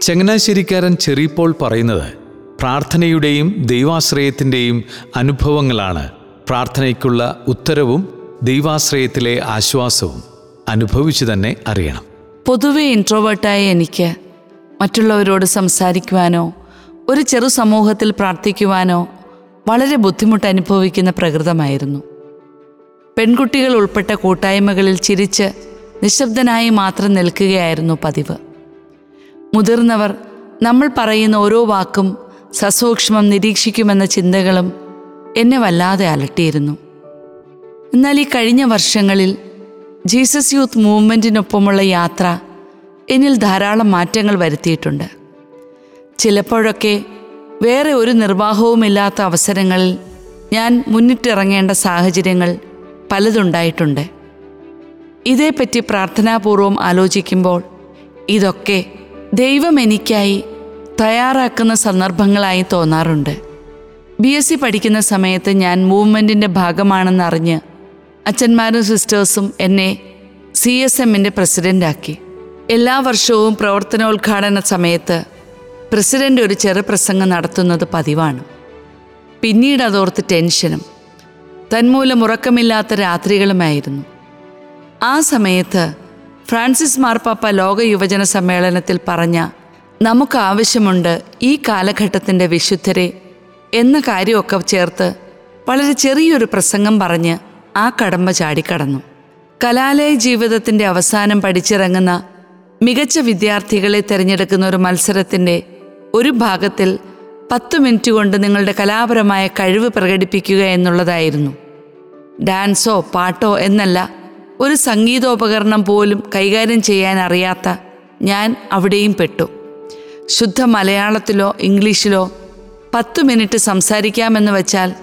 ചങ്ങനാശ്ശേരിക്കാരൻ ചെറിയപ്പോൾ പറയുന്നത് പ്രാർത്ഥനയുടെയും ദൈവാശ്രയത്തിന്റെയും അനുഭവങ്ങളാണ്. പ്രാർത്ഥനയ്ക്കുള്ള ഉത്തരവും ദൈവാശ്രയത്തിലെ ആശ്വാസവും അനുഭവിച്ചു തന്നെ അറിയണം. പൊതുവെ ഇൻട്രോവേർട്ടായ എനിക്ക് മറ്റുള്ളവരോട് സംസാരിക്കുവാനോ ഒരു ചെറു സമൂഹത്തിൽ പ്രാർത്ഥിക്കുവാനോ വളരെ ബുദ്ധിമുട്ട് അനുഭവിക്കുന്ന പ്രകൃതമായിരുന്നു. പെൺകുട്ടികൾ ഉൾപ്പെട്ട കൂട്ടായ്മകളിൽ ചിരിച്ച് നിശബ്ദനായി മാത്രം നിൽക്കുകയായിരുന്നു പതിവ്. മുതിർന്നവർ നമ്മൾ പറയുന്ന ഓരോ വാക്കും സസൂക്ഷ്മം നിരീക്ഷിക്കുമെന്ന ചിന്തകളും എന്നെ വല്ലാതെ അലട്ടിയിരുന്നു. എന്നാൽ ഈ കഴിഞ്ഞ വർഷങ്ങളിൽ ജീസസ് യൂത്ത് മൂവ്മെന്റിനൊപ്പമുള്ള യാത്ര എന്നിൽ ധാരാളം മാറ്റങ്ങൾ വരുത്തിയിട്ടുണ്ട്. ചിലപ്പോഴൊക്കെ വേറെ ഒരു നിർവാഹവുമില്ലാത്ത അവസരങ്ങളിൽ ഞാൻ മുന്നിട്ടിറങ്ങേണ്ട സാഹചര്യങ്ങൾ പലതുണ്ടായിട്ടുണ്ട്. ഇതേപ്പറ്റി പ്രാർത്ഥനാപൂർവം ആലോചിക്കുമ്പോൾ ഇതൊക്കെ ദൈവം എനിക്കായി തയ്യാറാക്കുന്ന സന്ദർഭങ്ങളായി തോന്നാറുണ്ട്. ബി എസ് സി പഠിക്കുന്ന സമയത്ത് ഞാൻ മൂവ്മെന്റിന്റെ ഭാഗമാണെന്നറിഞ്ഞ് അച്ഛന്മാരും സിസ്റ്റേഴ്സും എന്നെ സി എസ് എമ്മിന്റെ പ്രസിഡന്റാക്കി എല്ലാ വർഷവും പ്രവർത്തനോദ്ഘാടന സമയത്ത് പ്രസിഡന്റ് ഒരു ചെറു പ്രസംഗം നടത്തുന്നത് പതിവാണ്. പിന്നീട് അതോർത്ത് ടെൻഷനും തന്മൂലം ഉറക്കമില്ലാത്ത രാത്രികളുമായിരുന്നു. ആ സമയത്ത് ഫ്രാൻസിസ് മാർപ്പാപ്പ ലോക യുവജന സമ്മേളനത്തിൽ പറഞ്ഞ നമുക്ക് ആവശ്യമുണ്ട് ഈ കാലഘട്ടത്തിന്റെ വിശുദ്ധരെ എന്ന കാര്യമൊക്കെ ചേർത്ത് വളരെ ചെറിയൊരു പ്രസംഗം പറഞ്ഞ് ആ കടമ്പ ചാടിക്കടന്നു. കലാലയ ജീവിതത്തിന്റെ അവസാനം പഠിച്ചിറങ്ങുന്ന മികച്ച വിദ്യാർത്ഥികളെ തിരഞ്ഞെടുക്കുന്ന ഒരു മത്സരത്തിന്റെ ഒരു ഭാഗത്തിൽ പത്ത് മിനിറ്റ് കൊണ്ട് നിങ്ങളുടെ കലാപരമായ കഴിവ് പ്രകടിപ്പിക്കുക എന്നുള്ളതായിരുന്നു. ഡാൻസോ പാട്ടോ എന്നല്ല ഒരു സംഗീതോപകരണം പോലും കൈകാര്യം ചെയ്യാൻ അറിയാത്ത ഞാൻ അവിടെയും പെട്ടു. ശുദ്ധ മലയാളത്തിലോ ഇംഗ്ലീഷിലോ പത്തു മിനിറ്റ് സംസാരിക്കാമെന്ന് വച്ചാൽ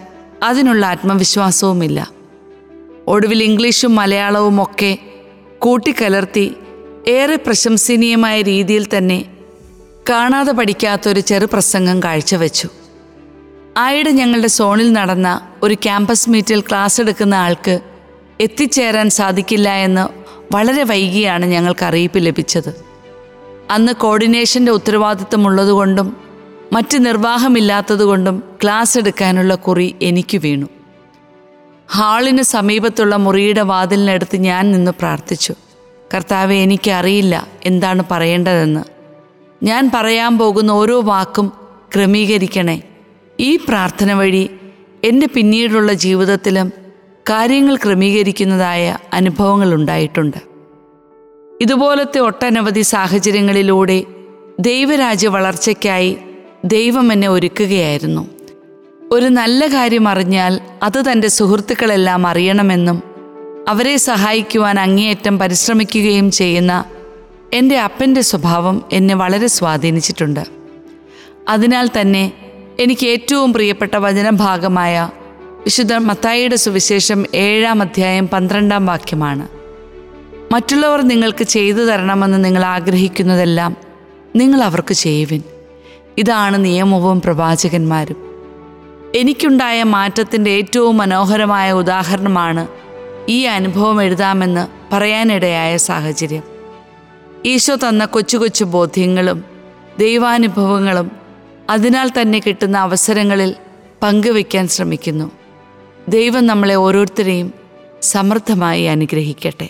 അതിനുള്ള ആത്മവിശ്വാസവുമില്ല. ഒടുവിൽ ഇംഗ്ലീഷും മലയാളവും ഒക്കെ കൂട്ടിക്കലർത്തി ഏറെ പ്രശംസനീയമായ രീതിയിൽ തന്നെ കാണാതെ പഠിക്കാത്തൊരു ചെറുപ്രസംഗം കാഴ്ചവെച്ചു. ആയിടെ ഞങ്ങളുടെ സോണിൽ നടന്ന ഒരു ക്യാമ്പസ് മീറ്റിൽ ക്ലാസ് എടുക്കുന്ന ആൾക്ക് എത്തിച്ചേരാൻ സാധിക്കില്ല എന്ന് വളരെ വൈകിയാണ് ഞങ്ങൾക്ക് അറിയിപ്പ് ലഭിച്ചത്. അന്ന് കോർഡിനേഷന്റെ ഉത്തരവാദിത്തമുള്ളതുകൊണ്ടും മറ്റ് നിർവാഹമില്ലാത്തതുകൊണ്ടും ക്ലാസ് എടുക്കാനുള്ള കുറി എനിക്ക് വീണു. ഹാളിന് സമീപത്തുള്ള മുറിയുടെ വാതിലിനടുത്ത് ഞാൻ നിന്ന് പ്രാർത്ഥിച്ചു. കർത്താവെ എനിക്കറിയില്ല എന്താണ് പറയേണ്ടതെന്ന്. ഞാൻ പറയാൻ പോകുന്ന ഓരോ വാക്കും ക്രമീകരിക്കണേ. ഈ പ്രാർത്ഥന വഴി എന്റെ പിന്നീടുള്ള ജീവിതത്തിലും കാര്യങ്ങൾ ക്രമീകരിക്കുന്നതായ അനുഭവങ്ങൾ ഉണ്ടായിട്ടുണ്ട്. ഇതുപോലത്തെ ഒട്ടനവധി സാഹചര്യങ്ങളിലൂടെ ദൈവരാജ്യ വളർച്ചയ്ക്കായി ദൈവം എന്നെ ഒരുക്കുകയായിരുന്നു. ഒരു നല്ല കാര്യം അറിഞ്ഞാൽ അത് തന്റെ സുഹൃത്തുക്കളെല്ലാം അറിയണമെന്നും അവരെ സഹായിക്കുവാൻ അങ്ങേയറ്റം പരിശ്രമിക്കുകയും ചെയ്യുന്ന എന്റെ അപ്പന്റെ സ്വഭാവം എന്നെ വളരെ സ്വാധീനിച്ചിട്ടുണ്ട്. അതിനാൽ തന്നെ എനിക്ക് ഏറ്റവും പ്രിയപ്പെട്ട വചനഭാഗമായ വിശുദ്ധ മത്തായിയുടെ സുവിശേഷം ഏഴാം അധ്യായം പന്ത്രണ്ടാം വാക്യമാണ്. മറ്റുള്ളവർ നിങ്ങൾക്ക് ചെയ്തു തരണമെന്ന് നിങ്ങൾ ആഗ്രഹിക്കുന്നതെല്ലാം നിങ്ങൾ അവർക്ക് ചെയ്യുവിൻ. ഇതാണ് നിയമവും പ്രവാചകന്മാരും. എനിക്കുണ്ടായ മാറ്റത്തിന്റെ ഏറ്റവും മനോഹരമായ ഉദാഹരണമാണ് ഈ അനുഭവം എഴുതാമെന്ന് പറയാനിടയായ സാഹചര്യം. ഈശോ തന്ന കൊച്ചു കൊച്ചു ബോധ്യങ്ങളും ദൈവാനുഭവങ്ങളും അതിനാൽ തന്നെ കിട്ടുന്ന അവസരങ്ങളിൽ പങ്കുവയ്ക്കാൻ ശ്രമിക്കുന്നു. ദൈവം നമ്മളെ ഓരോരുത്തരെയും സമൃദ്ധമായി അനുഗ്രഹിക്കട്ടെ.